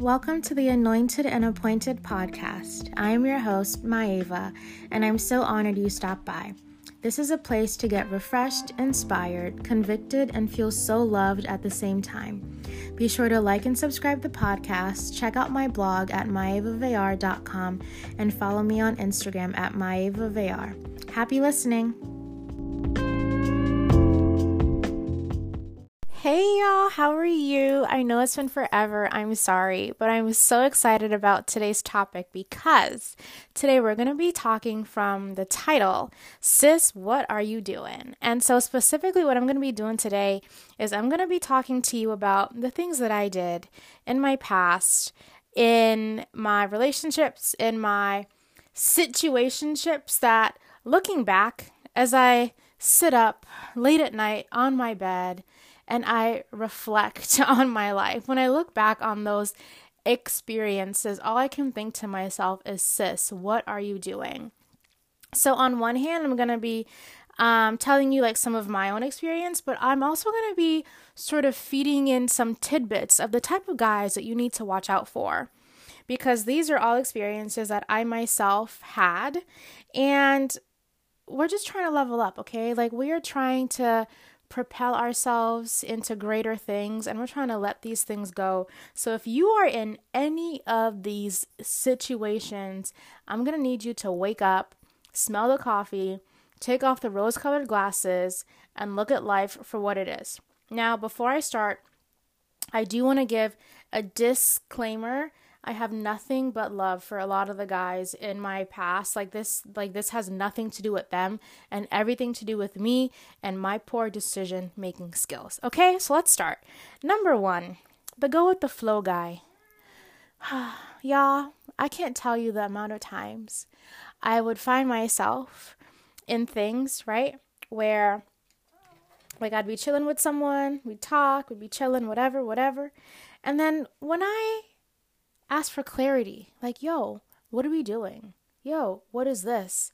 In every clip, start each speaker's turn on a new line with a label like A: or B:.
A: Welcome to the Anointed and Appointed podcast. I am your host, Maeva, and I'm so honored you stopped by. This is a place to get refreshed, inspired, convicted, and feel so loved at the same time. Be sure to like and subscribe to the podcast, check out my blog at maevavayar.com, and follow me on Instagram at maevavayar. Happy listening! Hey y'all, how are you? I know it's been forever. I'm sorry, but I'm so excited about today's topic because today we're going to be talking from the title, Sis, What Are You Doing? And so, specifically, what I'm going to be doing today is I'm going to be talking to you about the things that I did in my past, in my relationships, in my situationships that looking back as I sit up late at night on my bed and I reflect on my life, when I look back on those experiences, all I can think to myself is, sis, what are you doing? So, on one hand, I'm going to be um, telling you like some of my own experience, but I'm also going to be sort of feeding in some tidbits of the type of guys that you need to watch out for. Because these are all experiences that I myself had, and we're just trying to level up, okay? Like, we are trying to propel ourselves into greater things and we're trying to let these things go. So if you are in any of these situations, I'm going to need you to wake up, smell the coffee, take off the rose colored glasses, and look at life for what it is. Now, before I start, I do want to give a disclaimer I have nothing but love for a lot of the guys in my past. Like this like this has nothing to do with them and everything to do with me and my poor decision making skills. Okay? So let's start. Number 1, the go with the flow guy. Y'all, I can't tell you the amount of times I would find myself in things, right? Where like I'd be chilling with someone, we'd talk, we'd be chilling, whatever, whatever. And then when I ask for clarity. Like, yo, what are we doing? Yo, what is this?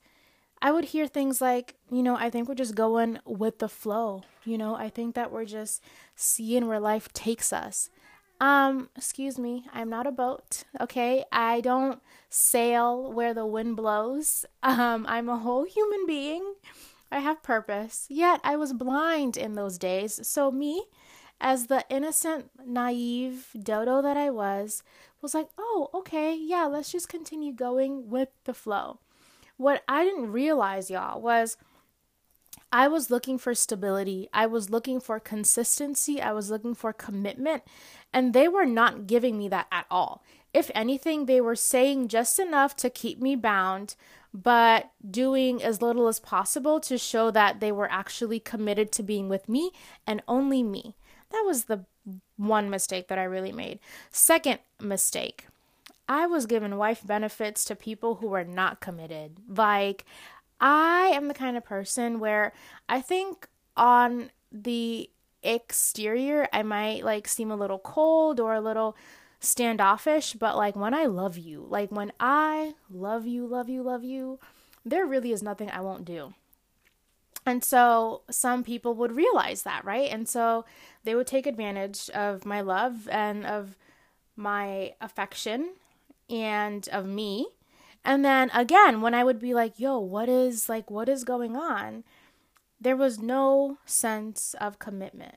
A: I would hear things like, you know, I think we're just going with the flow. You know, I think that we're just seeing where life takes us. Um, excuse me, I'm not a boat, okay? I don't sail where the wind blows. Um, I'm a whole human being. I have purpose. Yet I was blind in those days. So me, as the innocent, naive dodo that I was, was like, oh, okay, yeah, let's just continue going with the flow. What I didn't realize, y'all, was I was looking for stability. I was looking for consistency. I was looking for commitment. And they were not giving me that at all. If anything, they were saying just enough to keep me bound, but doing as little as possible to show that they were actually committed to being with me and only me. That was the one mistake that I really made. Second mistake, I was giving wife benefits to people who were not committed. Like, I am the kind of person where I think on the exterior, I might like seem a little cold or a little standoffish, but like when I love you, like when I love you, love you, love you, there really is nothing I won't do. And so some people would realize that, right? And so they would take advantage of my love and of my affection and of me. And then again, when I would be like, yo, what is like, what is going on? There was no sense of commitment.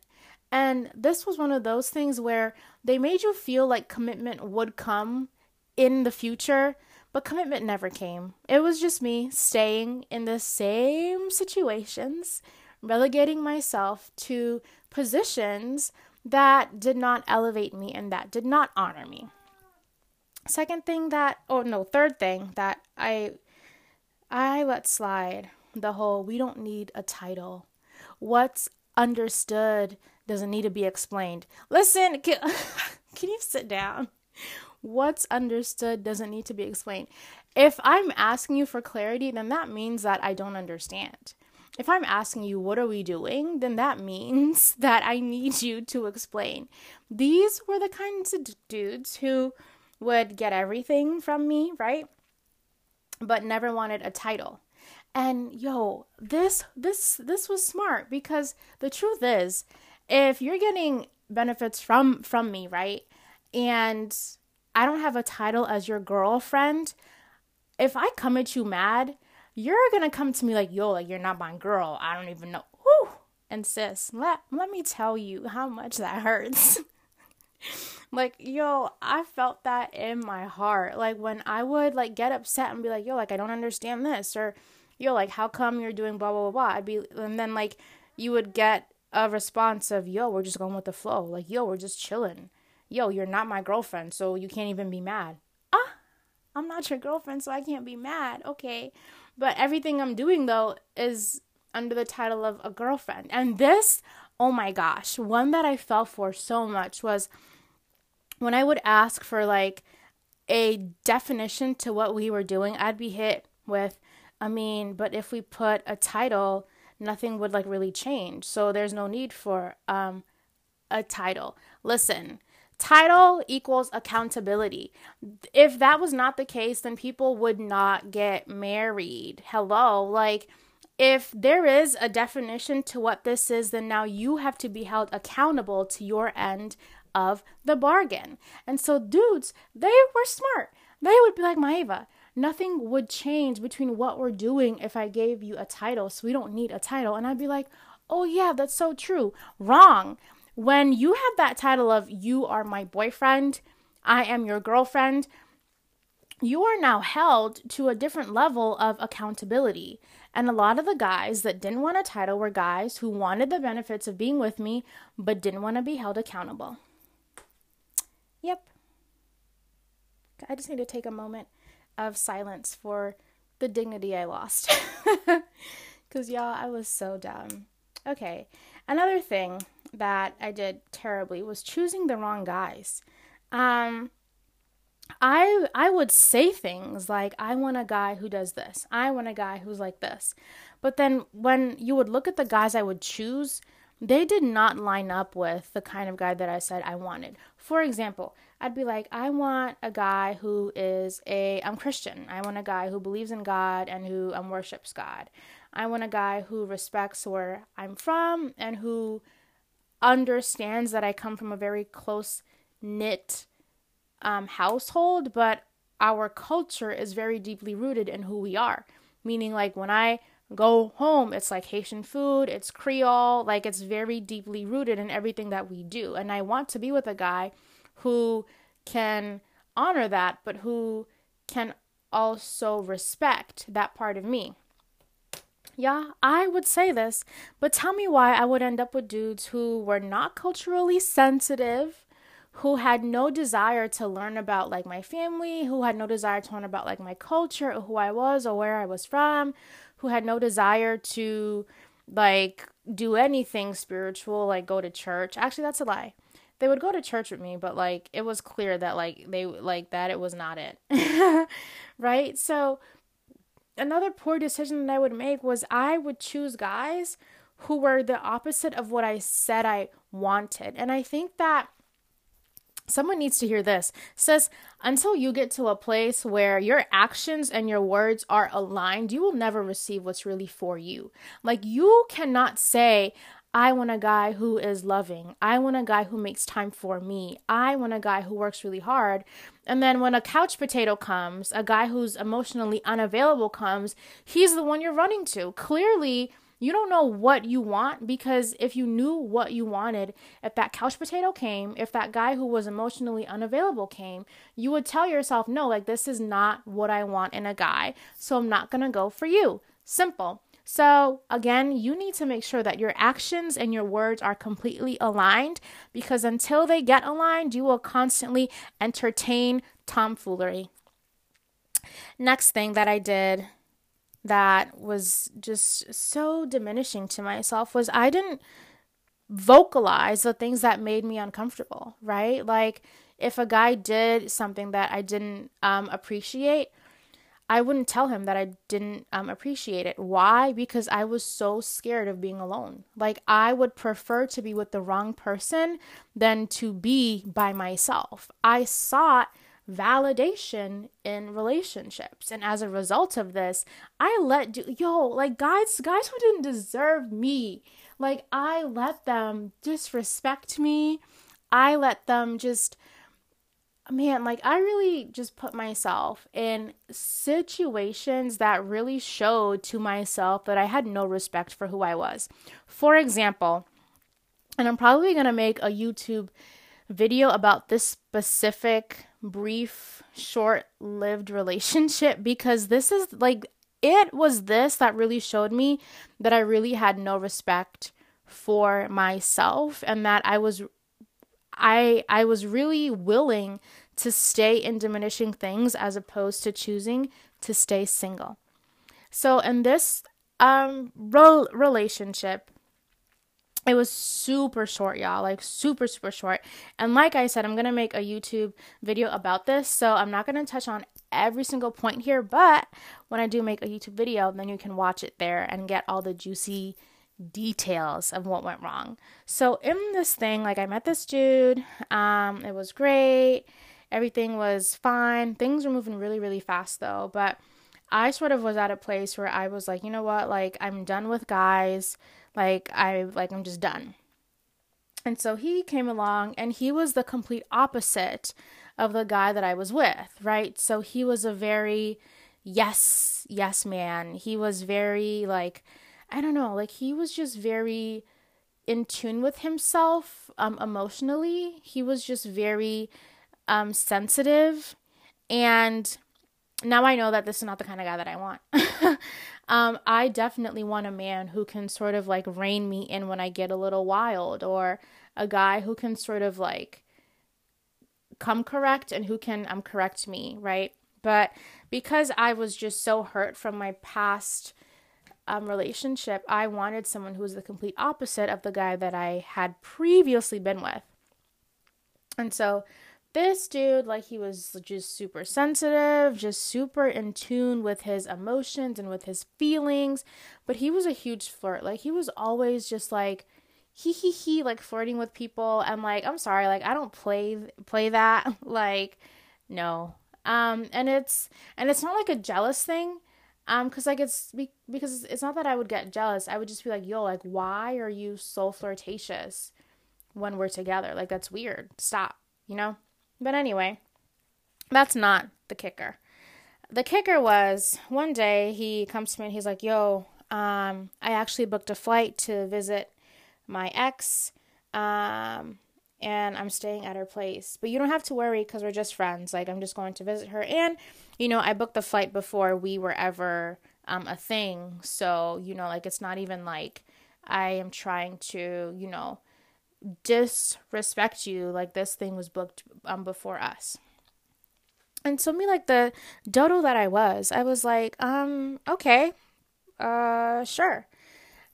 A: And this was one of those things where they made you feel like commitment would come in the future, but commitment never came. It was just me staying in the same situations, relegating myself to positions that did not elevate me and that did not honor me. Second thing that oh no, third thing that I I let slide the whole we don't need a title. What's understood doesn't need to be explained. Listen, can, can you sit down? What's understood doesn't need to be explained. If I'm asking you for clarity, then that means that I don't understand. If I'm asking you, what are we doing? Then that means that I need you to explain. These were the kinds of dudes who would get everything from me, right? But never wanted a title. And yo, this this this was smart because the truth is, if you're getting benefits from from me, right? And I don't have a title as your girlfriend, if I come at you mad, you're gonna come to me like, yo, like you're not my girl. I don't even know. Whew. And sis, let let me tell you how much that hurts. like, yo, I felt that in my heart. Like when I would like get upset and be like, yo, like I don't understand this, or yo, like how come you're doing blah blah blah blah. I'd be and then like you would get a response of, yo, we're just going with the flow. Like, yo, we're just chilling. Yo, you're not my girlfriend, so you can't even be mad. Ah, I'm not your girlfriend, so I can't be mad. Okay. But everything I'm doing though is under the title of a girlfriend. And this, oh my gosh, one that I fell for so much was when I would ask for like a definition to what we were doing, I'd be hit with, I mean, but if we put a title, nothing would like really change. So there's no need for um a title. Listen, title equals accountability. If that was not the case, then people would not get married. Hello, like if there is a definition to what this is, then now you have to be held accountable to your end of the bargain. And so, dudes, they were smart. They would be like, Maeva, nothing would change between what we're doing if I gave you a title. So we don't need a title. And I'd be like, oh, yeah, that's so true. Wrong. When you have that title of you are my boyfriend, I am your girlfriend, you are now held to a different level of accountability. And a lot of the guys that didn't want a title were guys who wanted the benefits of being with me but didn't want to be held accountable. Yep. I just need to take a moment of silence for the dignity I lost. Because, y'all, I was so dumb. Okay. Another thing that I did terribly was choosing the wrong guys. Um, I I would say things like I want a guy who does this. I want a guy who's like this. But then when you would look at the guys I would choose, they did not line up with the kind of guy that I said I wanted. For example, I'd be like, I want a guy who is a I'm Christian. I want a guy who believes in God and who um, worships God. I want a guy who respects where I'm from and who understands that I come from a very close knit um, household, but our culture is very deeply rooted in who we are. Meaning, like when I go home, it's like Haitian food, it's Creole, like it's very deeply rooted in everything that we do. And I want to be with a guy who can honor that, but who can also respect that part of me. Yeah, I would say this, but tell me why I would end up with dudes who were not culturally sensitive, who had no desire to learn about like my family, who had no desire to learn about like my culture, or who I was or where I was from, who had no desire to like do anything spiritual, like go to church. Actually, that's a lie. They would go to church with me, but like it was clear that like they like that it was not it. right? So another poor decision that I would make was I would choose guys who were the opposite of what I said I wanted. And I think that someone needs to hear this. says until you get to a place where your actions and your words are aligned, you will never receive what's really for you. Like you cannot say I want a guy who is loving. I want a guy who makes time for me. I want a guy who works really hard. And then when a couch potato comes, a guy who's emotionally unavailable comes, he's the one you're running to. Clearly, you don't know what you want because if you knew what you wanted, if that couch potato came, if that guy who was emotionally unavailable came, you would tell yourself, no, like this is not what I want in a guy. So I'm not going to go for you. Simple. So, again, you need to make sure that your actions and your words are completely aligned because until they get aligned, you will constantly entertain tomfoolery. Next thing that I did that was just so diminishing to myself was I didn't vocalize the things that made me uncomfortable, right? Like if a guy did something that I didn't um, appreciate, I wouldn't tell him that I didn't um, appreciate it. Why? Because I was so scared of being alone. Like, I would prefer to be with the wrong person than to be by myself. I sought validation in relationships. And as a result of this, I let, do- yo, like, guys, guys who didn't deserve me, like, I let them disrespect me. I let them just man, like I really just put myself in situations that really showed to myself that I had no respect for who I was. For example, and I'm probably going to make a YouTube video about this specific brief short-lived relationship because this is like it was this that really showed me that I really had no respect for myself and that I was I I was really willing to stay in diminishing things as opposed to choosing to stay single. So in this um rel- relationship it was super short, y'all, like super super short. And like I said, I'm to make a YouTube video about this, so I'm not to touch on every single point here, but when I do make a YouTube video, then you can watch it there and get all the juicy details of what went wrong. So in this thing, like I met this dude, um, it was great, everything was fine. Things were moving really, really fast though, but I sort of was at a place where I was like, you know what, like I'm done with guys, like I like I'm just done. And so he came along and he was the complete opposite of the guy that I was with, right? So he was a very yes, yes man. He was very like I don't know, like he was just very in tune with himself um, emotionally. He was just very um, sensitive. And now I know that this is not the kind of guy that I want. um, I definitely want a man who can sort of like rein me in when I get a little wild, or a guy who can sort of like come correct and who can um correct me, right? But because I was just so hurt from my past um, relationship, I wanted someone who was the complete opposite of the guy that I had previously been with. And so this dude, like, he was just super sensitive, just super in tune with his emotions and with his feelings. But he was a huge flirt. Like, he was always just like, he he he like flirting with people and like i'm sorry like i don't play play that like no um and it's and it's not like a jealous thing um, cause like it's be- because it's not that I would get jealous. I would just be like, yo, like why are you so flirtatious when we're together? Like that's weird. Stop, you know. But anyway, that's not the kicker. The kicker was one day he comes to me and he's like, yo, um, I actually booked a flight to visit my ex. Um, and I'm staying at her place. But you don't have to worry because we're just friends. Like, I'm just going to visit her. And, you know, I booked the flight before we were ever um, a thing. So, you know, like, it's not even like I am trying to, you know, disrespect you. Like, this thing was booked um, before us. And so, me, like, the dodo that I was, I was like, um, okay, uh, sure.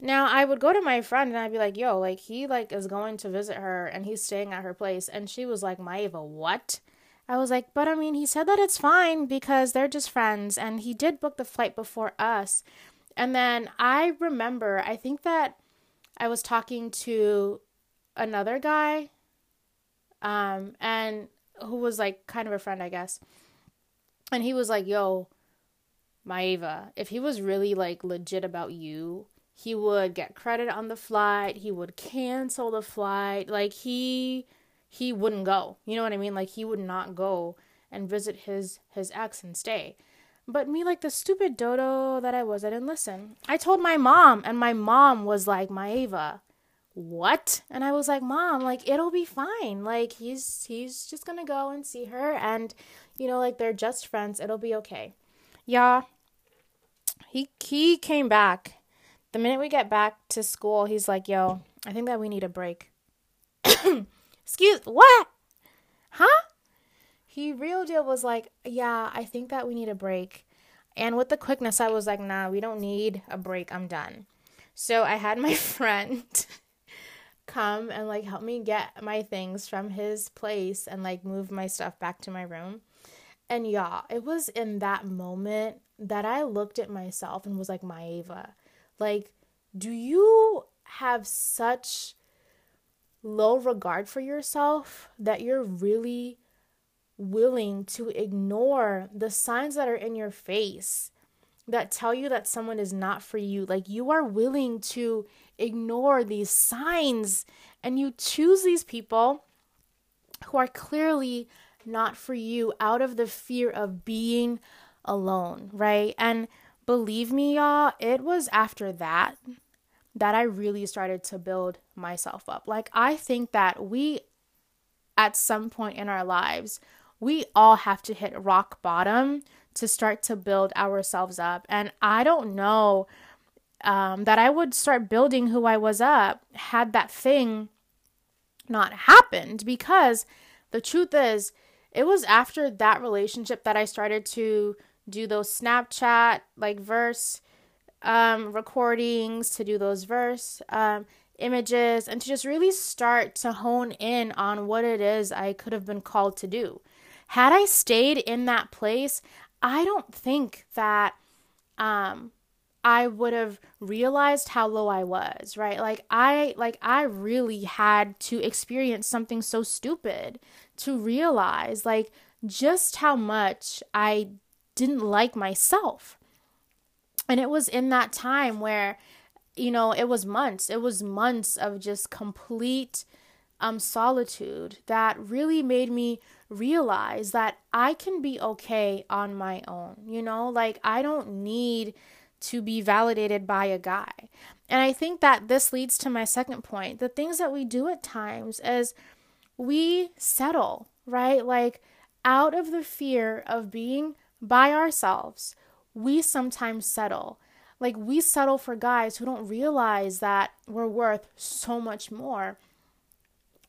A: Now I would go to my friend and I'd be like, "Yo, like he like is going to visit her and he's staying at her place." And she was like, "Maeva, what?" I was like, "But I mean, he said that it's fine because they're just friends and he did book the flight before us." And then I remember, I think that I was talking to another guy um and who was like kind of a friend, I guess. And he was like, "Yo, Maeva, if he was really like legit about you, he would get credit on the flight he would cancel the flight like he he wouldn't go you know what i mean? Like he would not go and visit his his ex and stay. But me like the stupid dodo that i was i didn't listen. I told my mom and my mom was like maeva what? And i was like mom like it'll be fine. Like he's he's just gonna go and see her and you know like they're just friends. It'll be okay. Yeah. He he came back the minute we get back to school, he's like, yo, I think that we need a break. Excuse what? Huh? He real deal was like, yeah, I think that we need a break. And with the quickness, I was like, nah, we don't need a break. I'm done. So I had my friend come and like help me get my things from his place and like move my stuff back to my room. And yeah, it was in that moment that I looked at myself and was like, Maeva, like, do you have such low regard for yourself that you're really willing to ignore the signs that are in your face that tell you that someone is not for you? Like, you are willing to ignore these signs and you choose these people who are clearly not for you, out of the fear of being alone, right? And believe me, y'all, it was after that that I really started to build myself up. Like, I think that we, at some point in our lives, we all have to hit rock bottom to start to build ourselves up. And I don't know um, that I would start building who I was up had that thing not happened because the truth is, it was after that relationship that I started to do those Snapchat like verse um, recordings, to do those verse um, images, and to just really start to hone in on what it is I could have been called to do. Had I stayed in that place, I don't think that um, I would have realized how low I was, right? Like I like I really had to experience something so stupid to realize like just how much I didn't like myself. And it was in that time where you know, it was months. It was months of just complete um solitude that really made me realize that I can be okay on my own. You know, like I don't need to be validated by a guy. And I think that this leads to my second point. The things that we do at times is we settle, right? Like out of the fear of being by ourselves, we sometimes settle. Like we settle for guys who don't realize that we're worth so much more.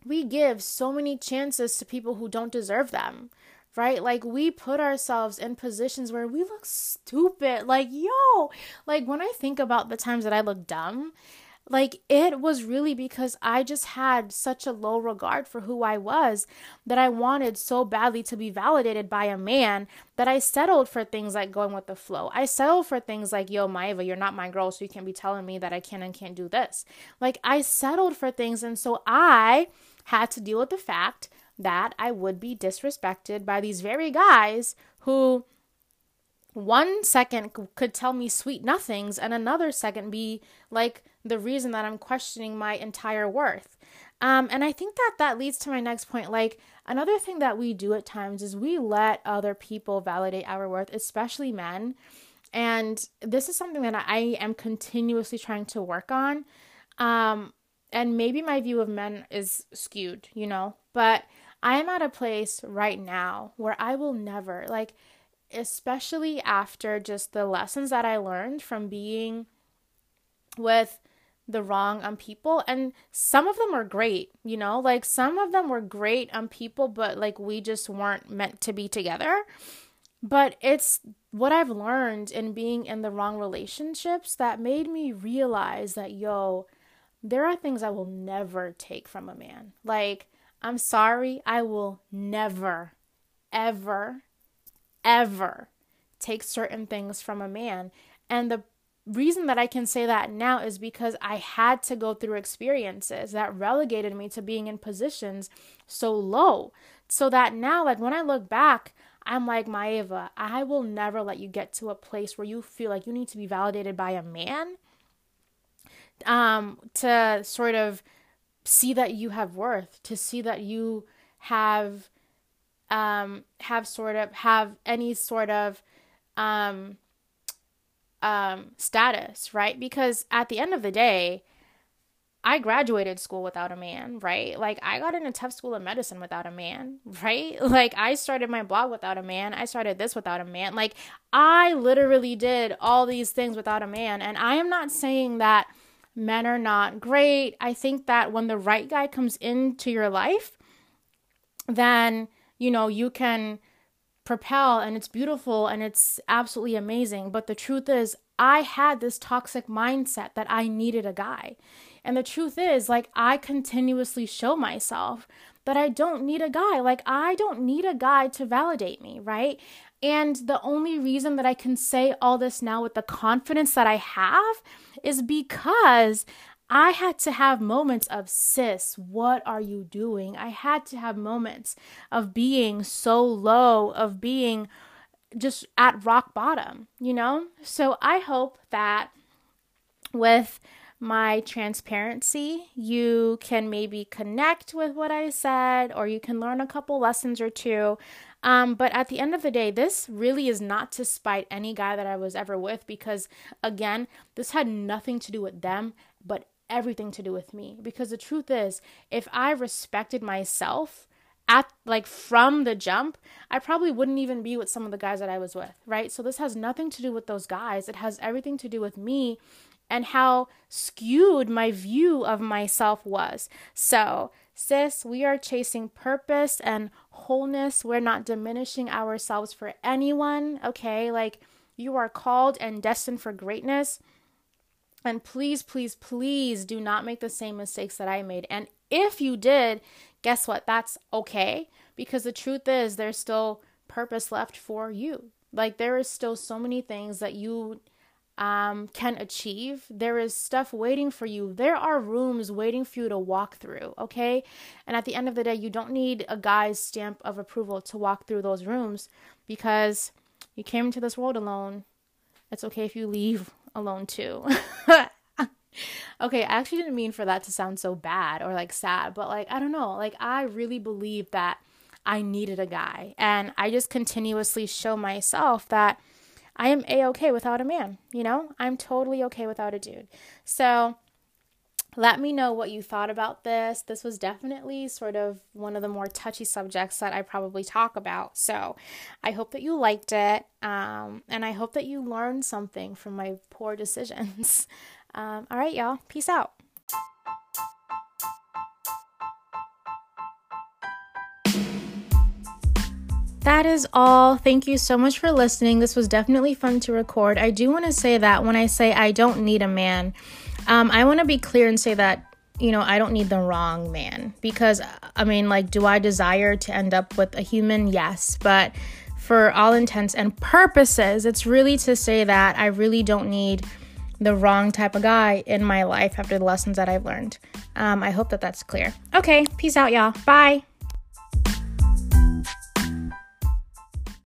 A: We give so many chances to people who don't deserve them right? Like we put ourselves in positions where we look stupid. Like, yo, like when I think about the times that I look dumb, like it was really because I just had such a low regard for who I was that I wanted so badly to be validated by a man that I settled for things like going with the flow. I settled for things like, yo, Maeva, you're not my girl, so you can't be telling me that I can and can't do this. Like I settled for things, and so I had to deal with the fact that I would be disrespected by these very guys who one second could tell me sweet nothings and another second be like the reason that I'm questioning my entire worth. Um, and I think that that leads to my next point. Like, another thing that we do at times is we let other people validate our worth, especially men. And this is something that I am continuously trying to work on. Um, and maybe my view of men is skewed, you know, but I am at a place right now where I will never, like, especially after just the lessons that I learned from being with the wrong um people. And some of them were great you know? Like some of them were great um people but like we just weren't meant to be together. But it's what I've learned in being in the wrong relationships that made me realize that yo there are things I will never take from a man. Like I'm sorry, I will never, ever, ever take certain things from a man. And the reason that I can say that now is because I had to go through experiences that relegated me to being in positions so low. So that now, like when I look back, I'm like, Maeva, I will never let you get to a place where you feel like you need to be validated by a man um, to sort of see that you have worth, to see that you have um have sort of have any sort of um um status, right? Because at the end of the day, I graduated school without a man, right? Like I got in a tough school of medicine without a man, right? Like I started my blog without a man. I started this without a man. Like I literally did all these things without a man. And I am not saying that men are not great. I think that when the right guy comes into your life, then, you know, you can propel and it's beautiful and it's absolutely amazing. But the truth is, I had this toxic mindset that I needed a guy. And the truth is, like, I continuously show myself that I don't need a guy. Like, I don't need a guy to validate me, right? And the only reason that I can say all this now with the confidence that I have is because I had to have moments of, sis, what are you doing? I had to have moments of being so low, of being just at rock bottom, you know? So I hope that with my transparency. You can maybe connect with what I said, or you can learn a couple lessons or two. Um, but at the end of the day, this really is not to spite any guy that I was ever with because, again, this had nothing to do with them, but everything to do with me. Because the truth is, if I respected myself, at like from the jump, I probably wouldn't even be with some of the guys that I was with, right? So this has nothing to do with those guys. It has everything to do with me and how skewed my view of myself was. So, sis, we are chasing purpose and wholeness. We're not diminishing ourselves for anyone, okay? Like, you are called and destined for greatness. And please, please, please do not make the same mistakes that I made. And if you did, guess what? That's okay because the truth is, there's still purpose left for you. Like, there is still so many things that you um, can achieve. There is stuff waiting for you. There are rooms waiting for you to walk through, okay? And at the end of the day, you don't need a guy's stamp of approval to walk through those rooms because you came into this world alone. It's okay if you leave alone too. okay, I actually didn't mean for that to sound so bad or like sad, but like, I don't know. Like, I really believe that I needed a guy. And I just continuously show myself that I am a okay without a man. You know, I'm totally okay without a dude. So let me know what you thought about this. This was definitely sort of one of the more touchy subjects that I probably talk about. So I hope that you liked it. Um, and I hope that you learned something from my poor decisions. Um, all right, y'all. Peace out. That is all. Thank you so much for listening. This was definitely fun to record. I do want to say that when I say I don't need a man, um, I want to be clear and say that you know, I don't need the wrong man because I mean, like, do I desire to end up with a human? Yes, but for all intents and purposes, it's really to say that I really don't need the wrong type of guy in my life after the lessons that I've learned. Um, I hope that that's clear. Okay, peace out, y'all. Bye.